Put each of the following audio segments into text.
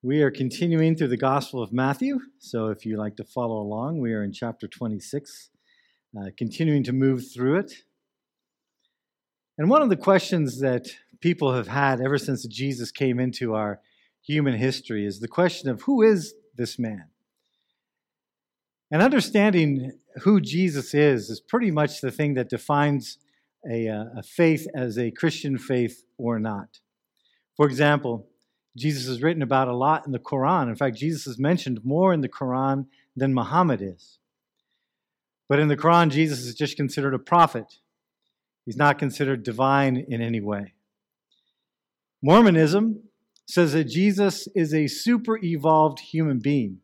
We are continuing through the Gospel of Matthew. So if you like to follow along, we are in chapter 26, uh, continuing to move through it. And one of the questions that people have had ever since Jesus came into our human history is the question of who is this man? And understanding who Jesus is is pretty much the thing that defines a, uh, a faith as a Christian faith or not. For example, Jesus is written about a lot in the Quran. In fact, Jesus is mentioned more in the Quran than Muhammad is. But in the Quran, Jesus is just considered a prophet. He's not considered divine in any way. Mormonism says that Jesus is a super evolved human being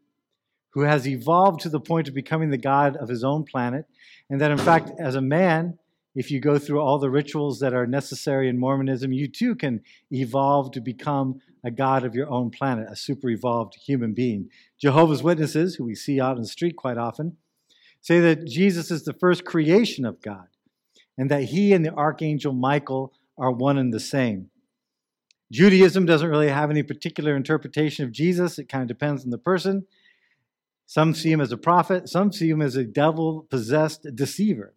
who has evolved to the point of becoming the God of his own planet, and that in fact, as a man, if you go through all the rituals that are necessary in Mormonism, you too can evolve to become a god of your own planet, a super evolved human being. Jehovah's Witnesses, who we see out in the street quite often, say that Jesus is the first creation of God and that he and the archangel Michael are one and the same. Judaism doesn't really have any particular interpretation of Jesus, it kind of depends on the person. Some see him as a prophet, some see him as a devil possessed deceiver.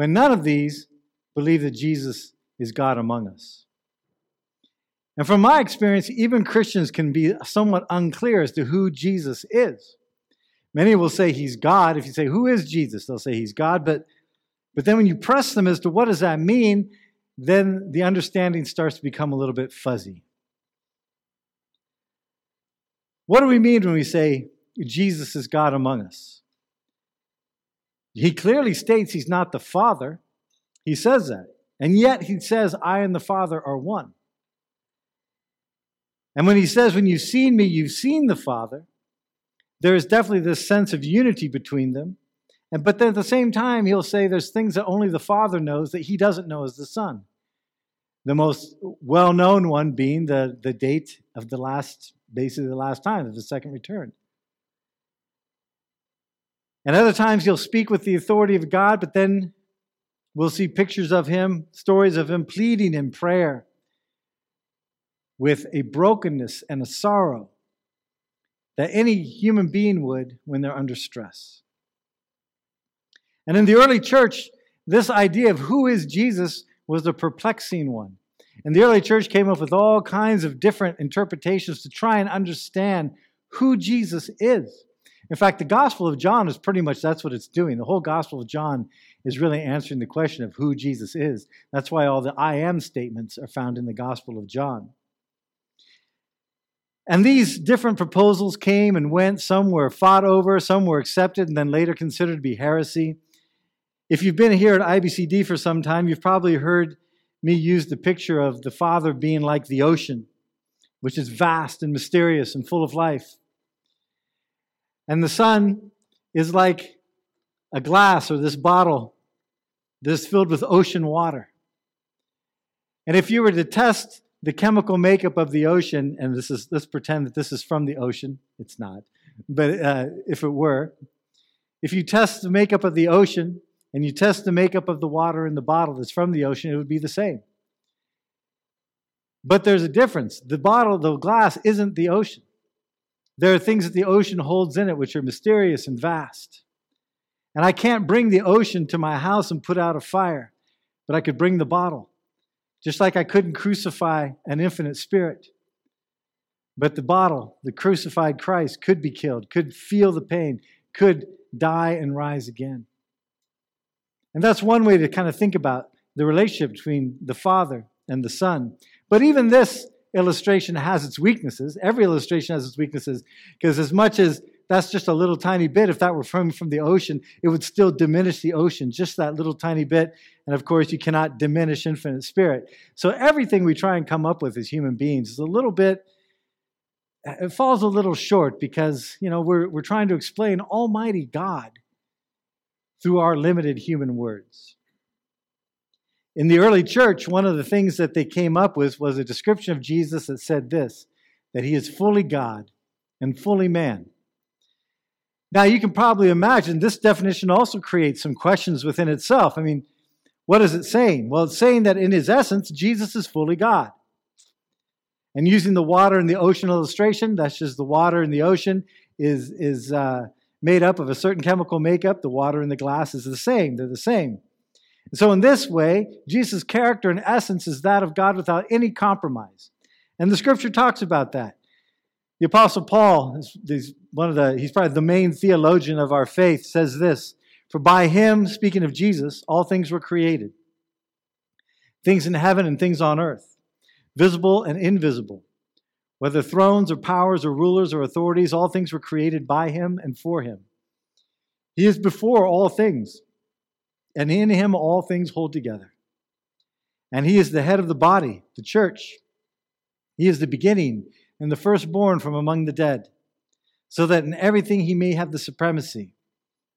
But none of these believe that Jesus is God among us. And from my experience, even Christians can be somewhat unclear as to who Jesus is. Many will say he's God. If you say, Who is Jesus? they'll say he's God. But, but then when you press them as to what does that mean, then the understanding starts to become a little bit fuzzy. What do we mean when we say Jesus is God among us? He clearly states he's not the Father. He says that. And yet he says, I and the Father are one. And when he says, When you've seen me, you've seen the Father, there is definitely this sense of unity between them. And, but then at the same time, he'll say there's things that only the Father knows that he doesn't know as the Son. The most well known one being the, the date of the last, basically the last time of the second return. And other times he'll speak with the authority of God, but then we'll see pictures of him, stories of him pleading in prayer with a brokenness and a sorrow that any human being would when they're under stress. And in the early church, this idea of who is Jesus was a perplexing one. And the early church came up with all kinds of different interpretations to try and understand who Jesus is. In fact, the Gospel of John is pretty much that's what it's doing. The whole Gospel of John is really answering the question of who Jesus is. That's why all the I am statements are found in the Gospel of John. And these different proposals came and went. Some were fought over, some were accepted, and then later considered to be heresy. If you've been here at IBCD for some time, you've probably heard me use the picture of the Father being like the ocean, which is vast and mysterious and full of life. And the Son is like a glass or this bottle that is filled with ocean water. And if you were to test the chemical makeup of the ocean, and this is let's pretend that this is from the ocean, it's not, but uh, if it were, if you test the makeup of the ocean and you test the makeup of the water in the bottle that's from the ocean, it would be the same. But there's a difference. The bottle, the glass, isn't the ocean. There are things that the ocean holds in it which are mysterious and vast. And I can't bring the ocean to my house and put out a fire, but I could bring the bottle. Just like I couldn't crucify an infinite spirit. But the bottle, the crucified Christ, could be killed, could feel the pain, could die and rise again. And that's one way to kind of think about the relationship between the Father and the Son. But even this illustration has its weaknesses. Every illustration has its weaknesses because, as much as that's just a little tiny bit, if that were from, from the ocean, it would still diminish the ocean, just that little tiny bit. And of course, you cannot diminish infinite spirit. So, everything we try and come up with as human beings is a little bit, uh, it falls a little short because, you know, we're, we're trying to explain Almighty God through our limited human words. In the early church, one of the things that they came up with was a description of Jesus that said this that he is fully God and fully man. Now, you can probably imagine this definition also creates some questions within itself. I mean, what is it saying? Well, it's saying that in his essence, Jesus is fully God. And using the water in the ocean illustration, that's just the water in the ocean is, is uh, made up of a certain chemical makeup. The water in the glass is the same, they're the same. So, in this way, Jesus' character and essence is that of God without any compromise. And the scripture talks about that. The Apostle Paul, is one of the, he's probably the main theologian of our faith, says this For by him, speaking of Jesus, all things were created things in heaven and things on earth, visible and invisible. Whether thrones or powers or rulers or authorities, all things were created by him and for him. He is before all things, and in him all things hold together. And he is the head of the body, the church. He is the beginning and the firstborn from among the dead, so that in everything he may have the supremacy.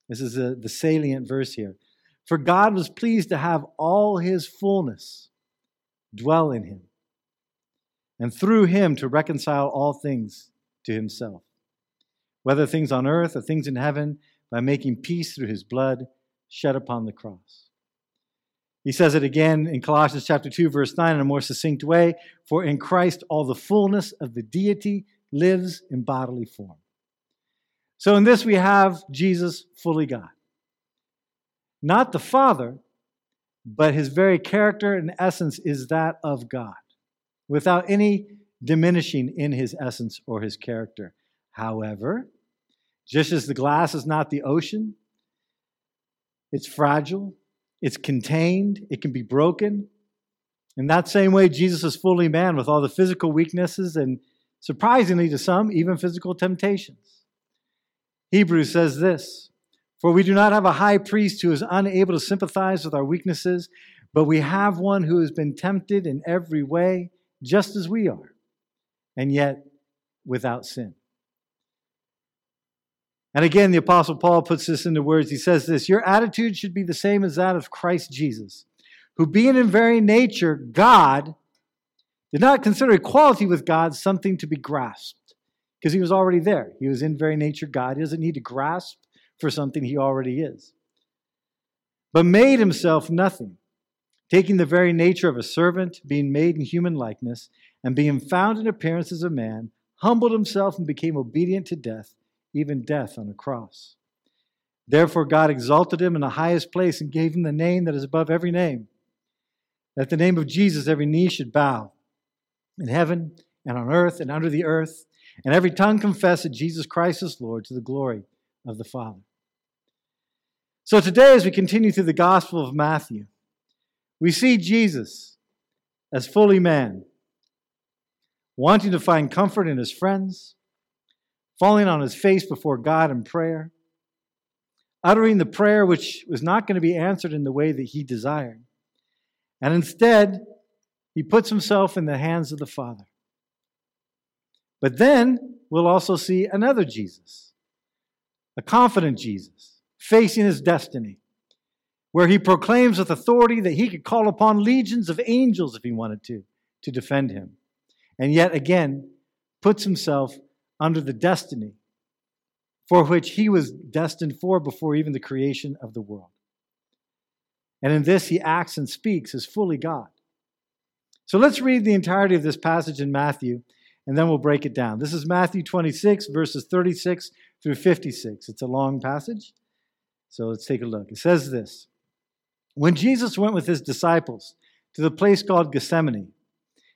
This is a, the salient verse here. For God was pleased to have all his fullness dwell in him, and through him to reconcile all things to himself, whether things on earth or things in heaven, by making peace through his blood shed upon the cross. He says it again in Colossians chapter 2 verse 9 in a more succinct way, for in Christ all the fullness of the deity lives in bodily form. So in this we have Jesus fully God. Not the Father, but his very character and essence is that of God, without any diminishing in his essence or his character. However, just as the glass is not the ocean, it's fragile, it's contained, it can be broken. In that same way, Jesus is fully man with all the physical weaknesses and, surprisingly to some, even physical temptations. Hebrews says this For we do not have a high priest who is unable to sympathize with our weaknesses, but we have one who has been tempted in every way, just as we are, and yet without sin. And again, the Apostle Paul puts this into words. He says this Your attitude should be the same as that of Christ Jesus, who, being in very nature God, did not consider equality with God something to be grasped, because he was already there. He was in very nature God. He doesn't need to grasp for something he already is. But made himself nothing, taking the very nature of a servant, being made in human likeness, and being found in appearance as a man, humbled himself and became obedient to death even death on a cross. Therefore, God exalted him in the highest place and gave him the name that is above every name, that the name of Jesus every knee should bow in heaven and on earth and under the earth, and every tongue confess that Jesus Christ is Lord to the glory of the Father. So today, as we continue through the Gospel of Matthew, we see Jesus as fully man, wanting to find comfort in his friends falling on his face before God in prayer, uttering the prayer which was not going to be answered in the way that he desired. And instead, he puts himself in the hands of the Father. But then we'll also see another Jesus, a confident Jesus, facing his destiny, where he proclaims with authority that he could call upon legions of angels if he wanted to, to defend him. And yet again, puts himself under the destiny for which he was destined for before even the creation of the world. And in this, he acts and speaks as fully God. So let's read the entirety of this passage in Matthew, and then we'll break it down. This is Matthew 26, verses 36 through 56. It's a long passage, so let's take a look. It says this When Jesus went with his disciples to the place called Gethsemane,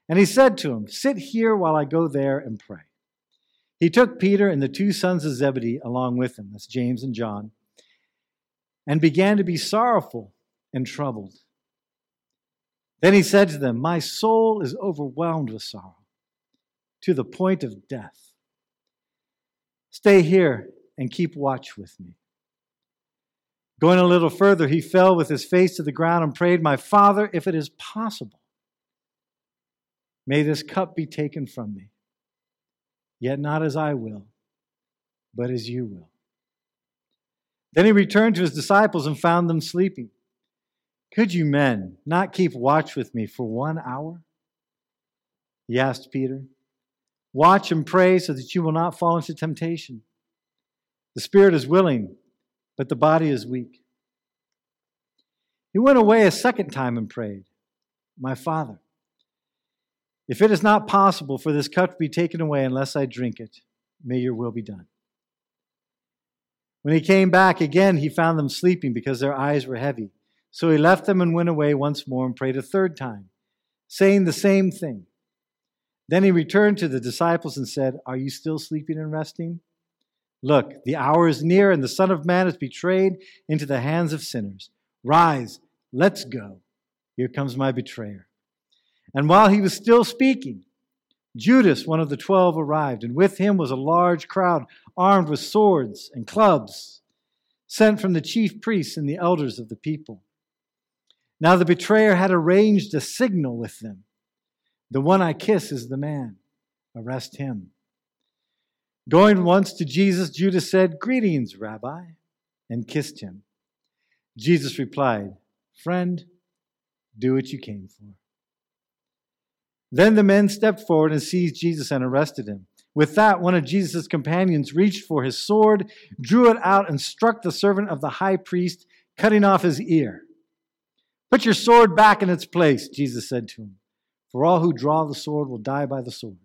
and he said to them, Sit here while I go there and pray. He took Peter and the two sons of Zebedee along with him, that's James and John, and began to be sorrowful and troubled. Then he said to them, My soul is overwhelmed with sorrow to the point of death. Stay here and keep watch with me. Going a little further, he fell with his face to the ground and prayed, My Father, if it is possible, may this cup be taken from me. Yet not as I will, but as you will. Then he returned to his disciples and found them sleeping. Could you men not keep watch with me for one hour? He asked Peter. Watch and pray so that you will not fall into temptation. The spirit is willing, but the body is weak. He went away a second time and prayed, My Father, If it is not possible for this cup to be taken away unless I drink it, may your will be done. When he came back again, he found them sleeping because their eyes were heavy. So he left them and went away once more and prayed a third time, saying the same thing. Then he returned to the disciples and said, Are you still sleeping and resting? Look, the hour is near, and the Son of Man is betrayed into the hands of sinners. Rise, let's go. Here comes my betrayer. And while he was still speaking, Judas, one of the twelve, arrived, and with him was a large crowd armed with swords and clubs, sent from the chief priests and the elders of the people. Now the betrayer had arranged a signal with them. The one I kiss is the man. Arrest him. Going once to Jesus, Judas said, Greetings, Rabbi, and kissed him. Jesus replied, Friend, do what you came for. Then the men stepped forward and seized Jesus and arrested him. With that, one of Jesus' companions reached for his sword, drew it out, and struck the servant of the high priest, cutting off his ear. Put your sword back in its place, Jesus said to him, for all who draw the sword will die by the sword.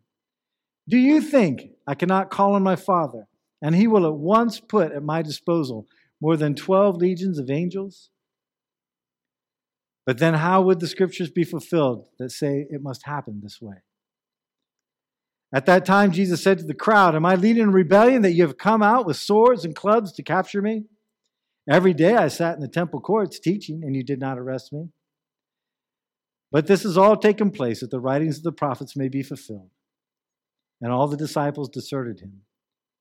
Do you think I cannot call on my Father, and he will at once put at my disposal more than 12 legions of angels? But then, how would the scriptures be fulfilled that say it must happen this way? At that time, Jesus said to the crowd, Am I leading a rebellion that you have come out with swords and clubs to capture me? Every day I sat in the temple courts teaching, and you did not arrest me. But this has all taken place that the writings of the prophets may be fulfilled. And all the disciples deserted him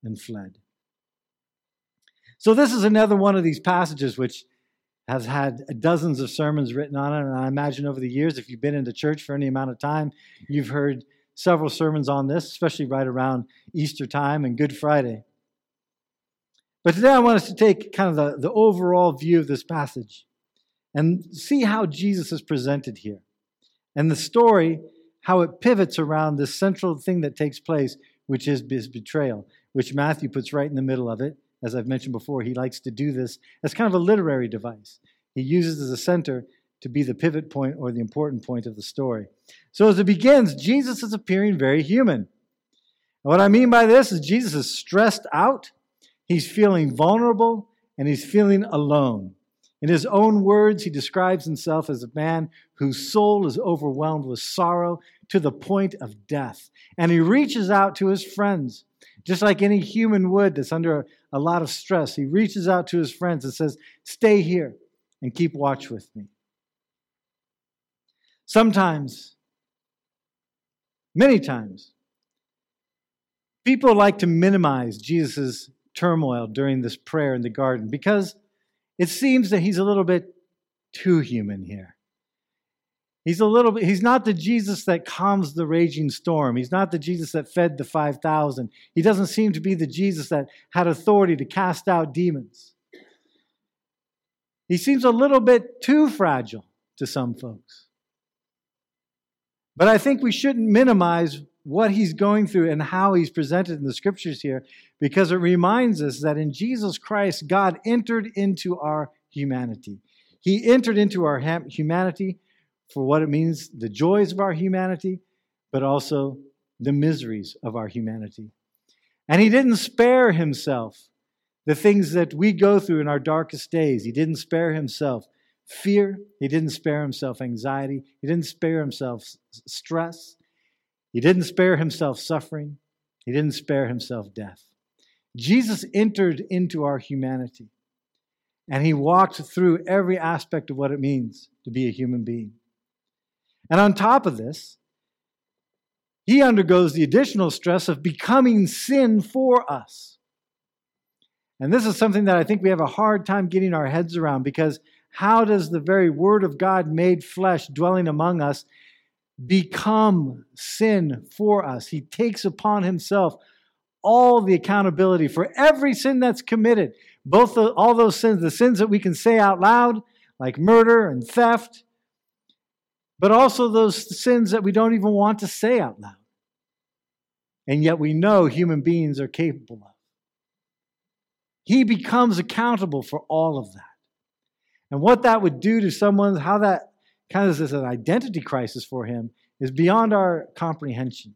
and fled. So, this is another one of these passages which has had dozens of sermons written on it. And I imagine over the years, if you've been into church for any amount of time, you've heard several sermons on this, especially right around Easter time and Good Friday. But today I want us to take kind of the, the overall view of this passage and see how Jesus is presented here. And the story, how it pivots around this central thing that takes place, which is his betrayal, which Matthew puts right in the middle of it. As I've mentioned before, he likes to do this as kind of a literary device. He uses as a center to be the pivot point or the important point of the story. So as it begins, Jesus is appearing very human. And what I mean by this is Jesus is stressed out, he's feeling vulnerable, and he's feeling alone. In his own words, he describes himself as a man whose soul is overwhelmed with sorrow to the point of death. And he reaches out to his friends just like any human would that's under a lot of stress, he reaches out to his friends and says, Stay here and keep watch with me. Sometimes, many times, people like to minimize Jesus' turmoil during this prayer in the garden because it seems that he's a little bit too human here. He's a little bit, he's not the Jesus that calms the raging storm. He's not the Jesus that fed the 5,000. He doesn't seem to be the Jesus that had authority to cast out demons. He seems a little bit too fragile to some folks. But I think we shouldn't minimize what he's going through and how he's presented in the scriptures here because it reminds us that in Jesus Christ, God entered into our humanity. He entered into our humanity for what it means, the joys of our humanity, but also the miseries of our humanity. And he didn't spare himself the things that we go through in our darkest days. He didn't spare himself fear. He didn't spare himself anxiety. He didn't spare himself stress. He didn't spare himself suffering. He didn't spare himself death. Jesus entered into our humanity and he walked through every aspect of what it means to be a human being. And on top of this, he undergoes the additional stress of becoming sin for us. And this is something that I think we have a hard time getting our heads around because how does the very Word of God made flesh dwelling among us become sin for us? He takes upon himself all the accountability for every sin that's committed, both the, all those sins, the sins that we can say out loud, like murder and theft, but also those sins that we don't even want to say out loud. And yet we know human beings are capable of. He becomes accountable for all of that. And what that would do to someone, how that kind of is an identity crisis for him, is beyond our comprehension.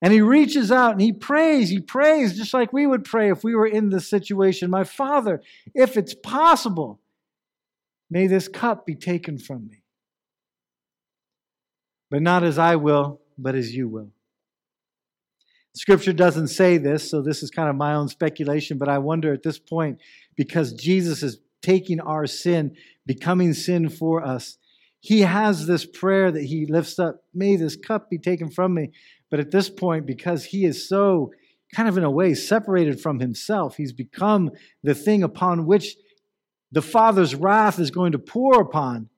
And he reaches out and he prays. He prays just like we would pray if we were in this situation. My Father, if it's possible, may this cup be taken from me. But not as I will, but as you will. Scripture doesn't say this, so this is kind of my own speculation, but I wonder at this point, because Jesus is taking our sin, becoming sin for us, he has this prayer that he lifts up May this cup be taken from me. But at this point, because he is so kind of in a way separated from himself, he's become the thing upon which the Father's wrath is going to pour upon.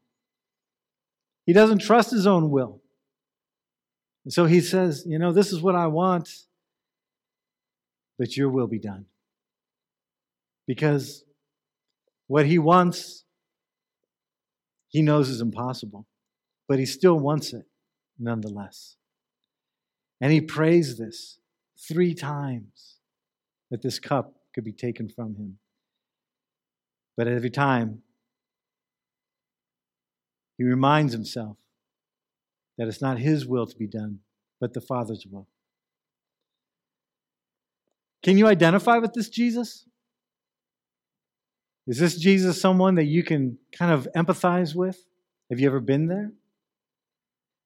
He doesn't trust his own will. And so he says, You know, this is what I want, but your will be done. Because what he wants, he knows is impossible, but he still wants it nonetheless. And he prays this three times that this cup could be taken from him. But every time, he reminds himself that it's not his will to be done, but the Father's will. Can you identify with this Jesus? Is this Jesus someone that you can kind of empathize with? Have you ever been there?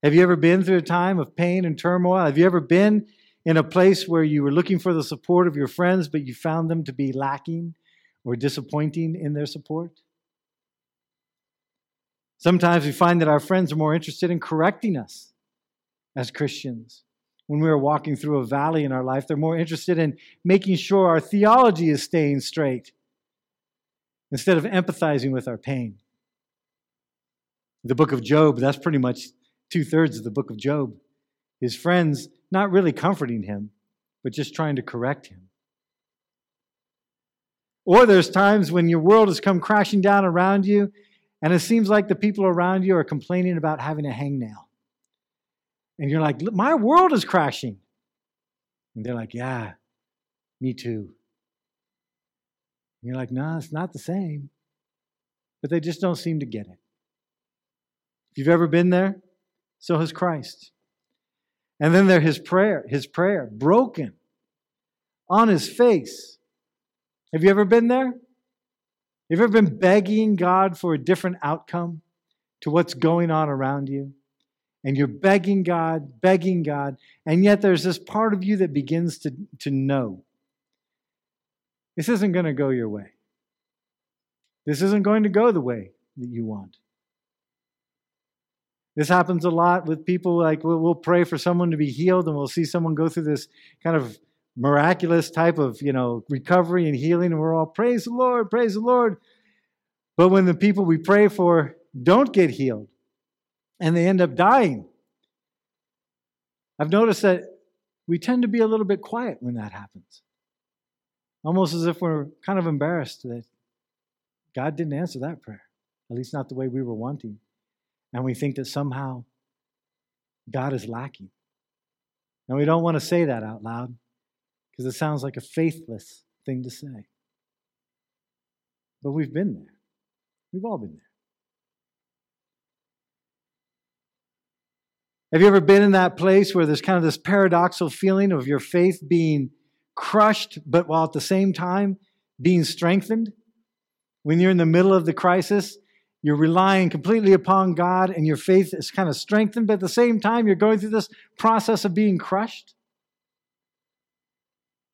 Have you ever been through a time of pain and turmoil? Have you ever been in a place where you were looking for the support of your friends, but you found them to be lacking or disappointing in their support? Sometimes we find that our friends are more interested in correcting us as Christians. When we are walking through a valley in our life, they're more interested in making sure our theology is staying straight instead of empathizing with our pain. The book of Job, that's pretty much two thirds of the book of Job. His friends not really comforting him, but just trying to correct him. Or there's times when your world has come crashing down around you, and it seems like the people around you are complaining about having a hangnail. And you're like, my world is crashing. And they're like, yeah, me too. And you're like, no, it's not the same. But they just don't seem to get it. If you've ever been there, so has Christ. And then there his prayer, his prayer, broken on his face. Have you ever been there? Have you ever been begging God for a different outcome to what's going on around you? And you're begging God, begging God, and yet there's this part of you that begins to, to know this isn't going to go your way. This isn't going to go the way that you want. This happens a lot with people like we'll, we'll pray for someone to be healed and we'll see someone go through this kind of miraculous type of, you know, recovery and healing and we're all praise the Lord, praise the Lord. But when the people we pray for don't get healed and they end up dying, I've noticed that we tend to be a little bit quiet when that happens. Almost as if we're kind of embarrassed that God didn't answer that prayer, at least not the way we were wanting and we think that somehow God is lacking. And we don't want to say that out loud because it sounds like a faithless thing to say. But we've been there. We've all been there. Have you ever been in that place where there's kind of this paradoxical feeling of your faith being crushed, but while at the same time being strengthened? When you're in the middle of the crisis you're relying completely upon God and your faith is kind of strengthened, but at the same time, you're going through this process of being crushed.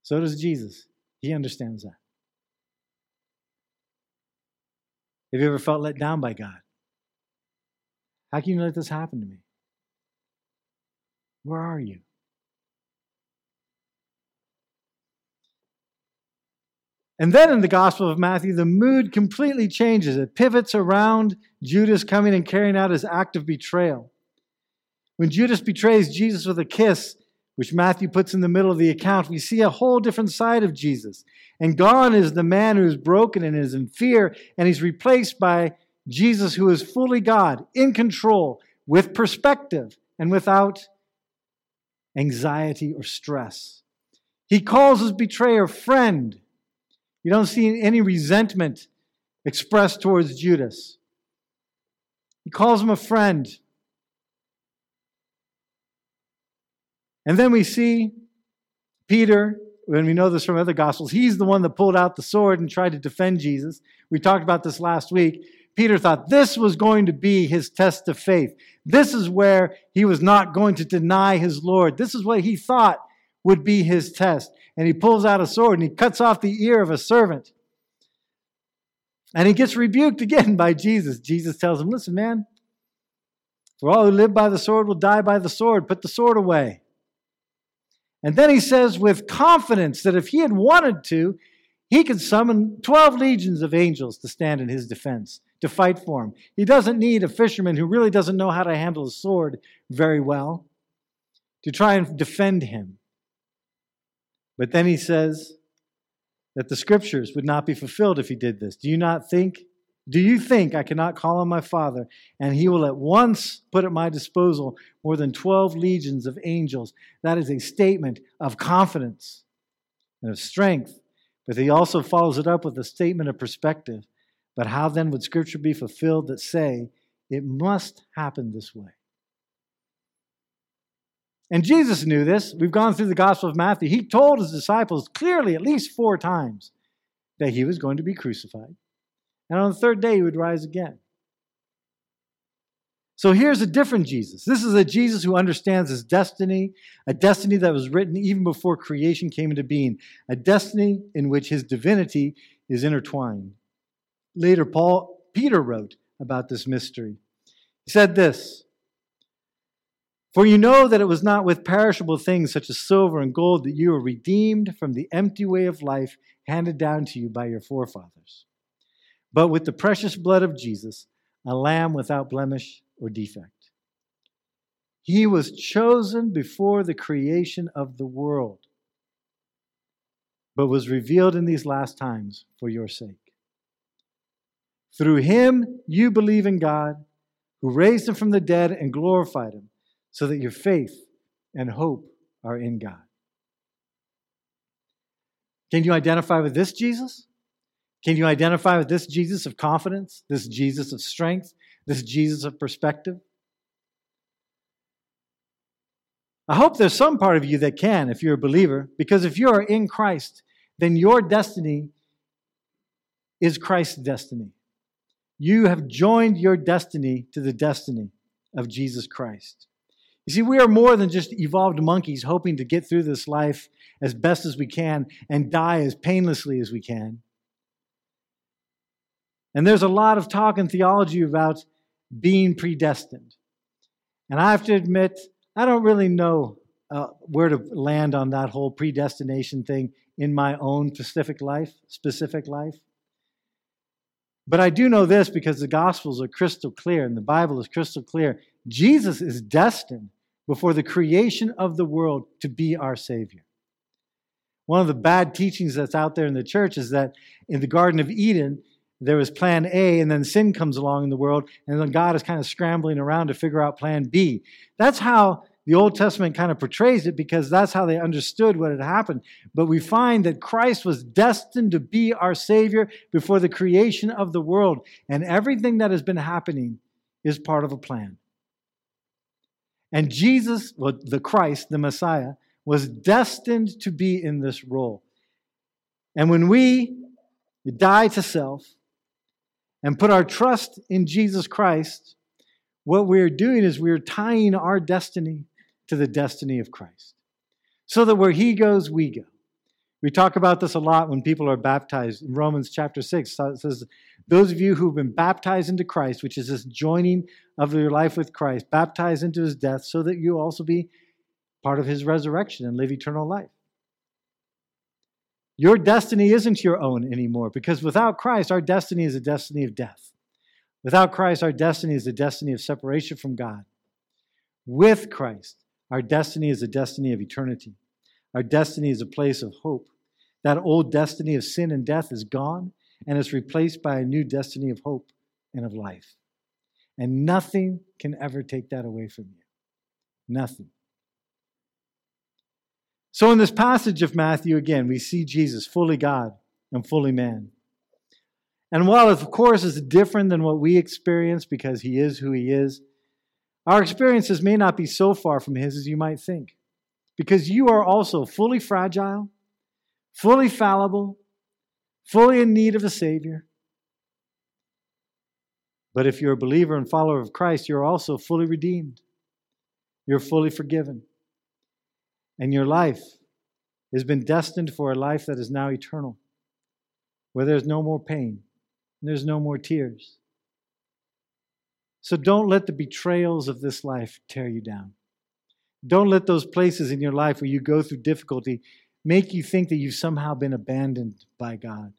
So does Jesus. He understands that. Have you ever felt let down by God? How can you let this happen to me? Where are you? And then in the Gospel of Matthew, the mood completely changes. It pivots around Judas coming and carrying out his act of betrayal. When Judas betrays Jesus with a kiss, which Matthew puts in the middle of the account, we see a whole different side of Jesus. And gone is the man who is broken and is in fear, and he's replaced by Jesus, who is fully God, in control, with perspective, and without anxiety or stress. He calls his betrayer friend you don't see any resentment expressed towards Judas. He calls him a friend. And then we see Peter, and we know this from other gospels, he's the one that pulled out the sword and tried to defend Jesus. We talked about this last week. Peter thought this was going to be his test of faith. This is where he was not going to deny his Lord. This is what he thought would be his test. And he pulls out a sword and he cuts off the ear of a servant. And he gets rebuked again by Jesus. Jesus tells him, Listen, man, for all who live by the sword will die by the sword. Put the sword away. And then he says with confidence that if he had wanted to, he could summon 12 legions of angels to stand in his defense, to fight for him. He doesn't need a fisherman who really doesn't know how to handle a sword very well to try and defend him. But then he says that the scriptures would not be fulfilled if he did this. Do you not think? Do you think I cannot call on my Father, and he will at once put at my disposal more than 12 legions of angels? That is a statement of confidence and of strength. But he also follows it up with a statement of perspective. But how then would Scripture be fulfilled that say it must happen this way? And Jesus knew this. We've gone through the Gospel of Matthew. He told his disciples clearly, at least four times, that he was going to be crucified. And on the third day, he would rise again. So here's a different Jesus. This is a Jesus who understands his destiny, a destiny that was written even before creation came into being, a destiny in which his divinity is intertwined. Later, Paul Peter wrote about this mystery. He said this For you know that it was not with perishable things such as silver and gold that you were redeemed from the empty way of life handed down to you by your forefathers but with the precious blood of Jesus, a lamb without blemish or defect. He was chosen before the creation of the world, but was revealed in these last times for your sake. Through him, you believe in God, who raised him from the dead and glorified him, so that your faith and hope are in God. Can you identify with this Jesus? Can you identify with this Jesus of confidence, this Jesus of strength, this Jesus of perspective? I hope there's some part of you that can if you're a believer, because if you are in Christ, then your destiny is Christ's destiny. You have joined your destiny to the destiny of Jesus Christ. You see, we are more than just evolved monkeys hoping to get through this life as best as we can and die as painlessly as we can. And there's a lot of talk in theology about being predestined. And I have to admit, I don't really know uh, where to land on that whole predestination thing in my own specific life, specific life. But I do know this because the Gospels are crystal clear and the Bible is crystal clear. Jesus is destined before the creation of the world to be our Savior. One of the bad teachings that's out there in the church is that in the Garden of Eden, there was plan A, and then sin comes along in the world, and then God is kind of scrambling around to figure out plan B. That's how the Old Testament kind of portrays it because that's how they understood what had happened. But we find that Christ was destined to be our Savior before the creation of the world, and everything that has been happening is part of a plan. And Jesus, well, the Christ, the Messiah, was destined to be in this role. And when we die to self, and put our trust in Jesus Christ, what we're doing is we're tying our destiny to the destiny of Christ. So that where He goes, we go. We talk about this a lot when people are baptized. In Romans chapter 6, says, Those of you who've been baptized into Christ, which is this joining of your life with Christ, baptized into His death, so that you also be part of His resurrection and live eternal life. Your destiny isn't your own anymore because without Christ, our destiny is a destiny of death. Without Christ, our destiny is a destiny of separation from God. With Christ, our destiny is a destiny of eternity. Our destiny is a place of hope. That old destiny of sin and death is gone and is replaced by a new destiny of hope and of life. And nothing can ever take that away from you. Nothing. So, in this passage of Matthew, again, we see Jesus fully God and fully man. And while, of course, is different than what we experience because he is who he is, our experiences may not be so far from his as you might think. because you are also fully fragile, fully fallible, fully in need of a Savior. But if you're a believer and follower of Christ, you're also fully redeemed. You're fully forgiven. And your life has been destined for a life that is now eternal, where there's no more pain and there's no more tears. So don't let the betrayals of this life tear you down. Don't let those places in your life where you go through difficulty make you think that you've somehow been abandoned by God.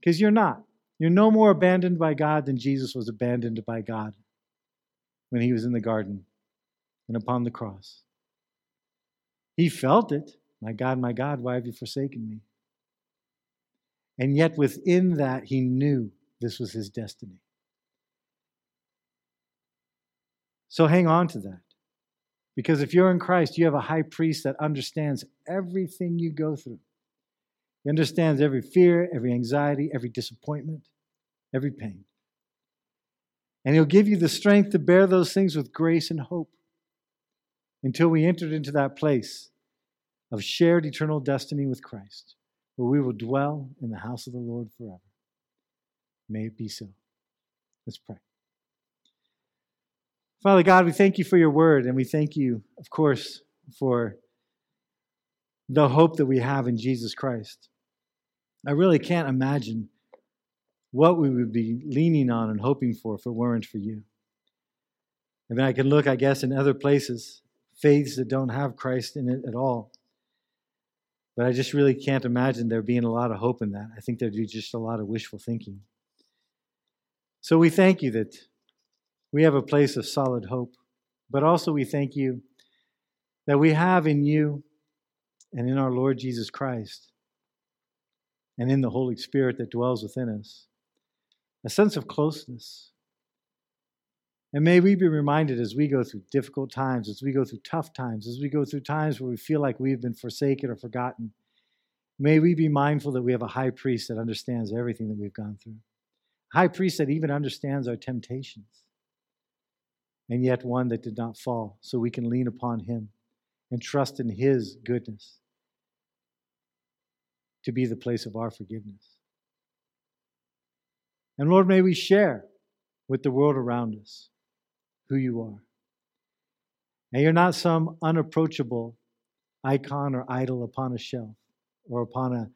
Because you're not. You're no more abandoned by God than Jesus was abandoned by God when he was in the garden and upon the cross. He felt it. My God, my God, why have you forsaken me? And yet, within that, he knew this was his destiny. So hang on to that. Because if you're in Christ, you have a high priest that understands everything you go through. He understands every fear, every anxiety, every disappointment, every pain. And he'll give you the strength to bear those things with grace and hope until we entered into that place of shared eternal destiny with Christ, where we will dwell in the house of the Lord forever. May it be so. Let's pray. Father God, we thank you for your word, and we thank you, of course, for the hope that we have in Jesus Christ. I really can't imagine what we would be leaning on and hoping for if it weren't for you. I mean, I can look, I guess, in other places, faiths that don't have Christ in it at all. But I just really can't imagine there being a lot of hope in that. I think there'd be just a lot of wishful thinking. So we thank you that we have a place of solid hope, but also we thank you that we have in you and in our Lord Jesus Christ and in the Holy Spirit that dwells within us a sense of closeness. And may we be reminded as we go through difficult times, as we go through tough times, as we go through times where we feel like we've been forsaken or forgotten, may we be mindful that we have a high priest that understands everything that we've gone through. High priest that even understands our temptations, and yet one that did not fall, so we can lean upon him and trust in his goodness to be the place of our forgiveness. And Lord, may we share with the world around us who you are. And you're not some unapproachable icon or idol upon a shelf or upon a,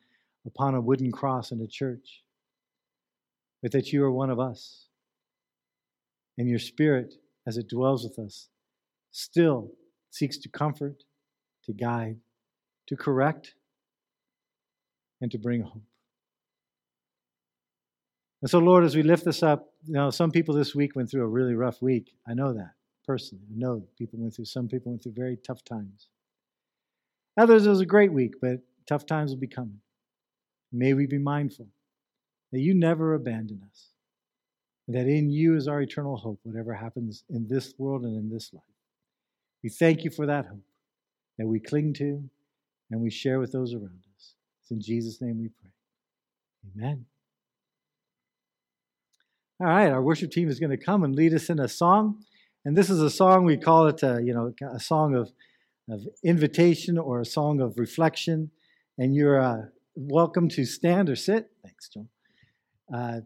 upon a wooden cross in a church, but that you are one of us. And your spirit, as it dwells with us, still seeks to comfort, to guide, to correct, and to bring hope. And so, Lord, as we lift this up, you know, some people this week went through a really rough week. I know that personally. I know people went through, some people went through very tough times. Others, it was a great week, but tough times will be coming. May we be mindful that you never abandon us, that in you is our eternal hope, whatever happens in this world and in this life. We thank you for that hope that we cling to and we share with those around us. It's in Jesus' name we pray. Amen. All right, our worship team is going to come and lead us in a song. And this is a song, we call it, a, you know, a song of, of invitation or a song of reflection. And you're uh, welcome to stand or sit. Thanks, John. Uh,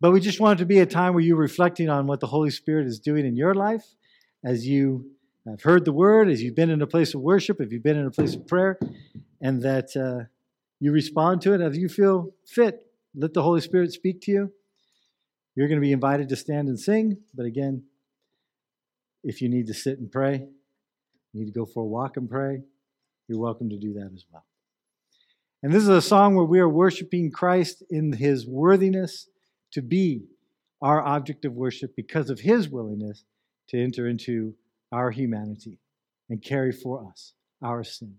but we just want it to be a time where you're reflecting on what the Holy Spirit is doing in your life as you have heard the word, as you've been in a place of worship, if you've been in a place of prayer, and that uh, you respond to it as you feel fit. Let the Holy Spirit speak to you. You're going to be invited to stand and sing, but again, if you need to sit and pray, you need to go for a walk and pray, you're welcome to do that as well. And this is a song where we are worshiping Christ in his worthiness to be our object of worship because of his willingness to enter into our humanity and carry for us our sin.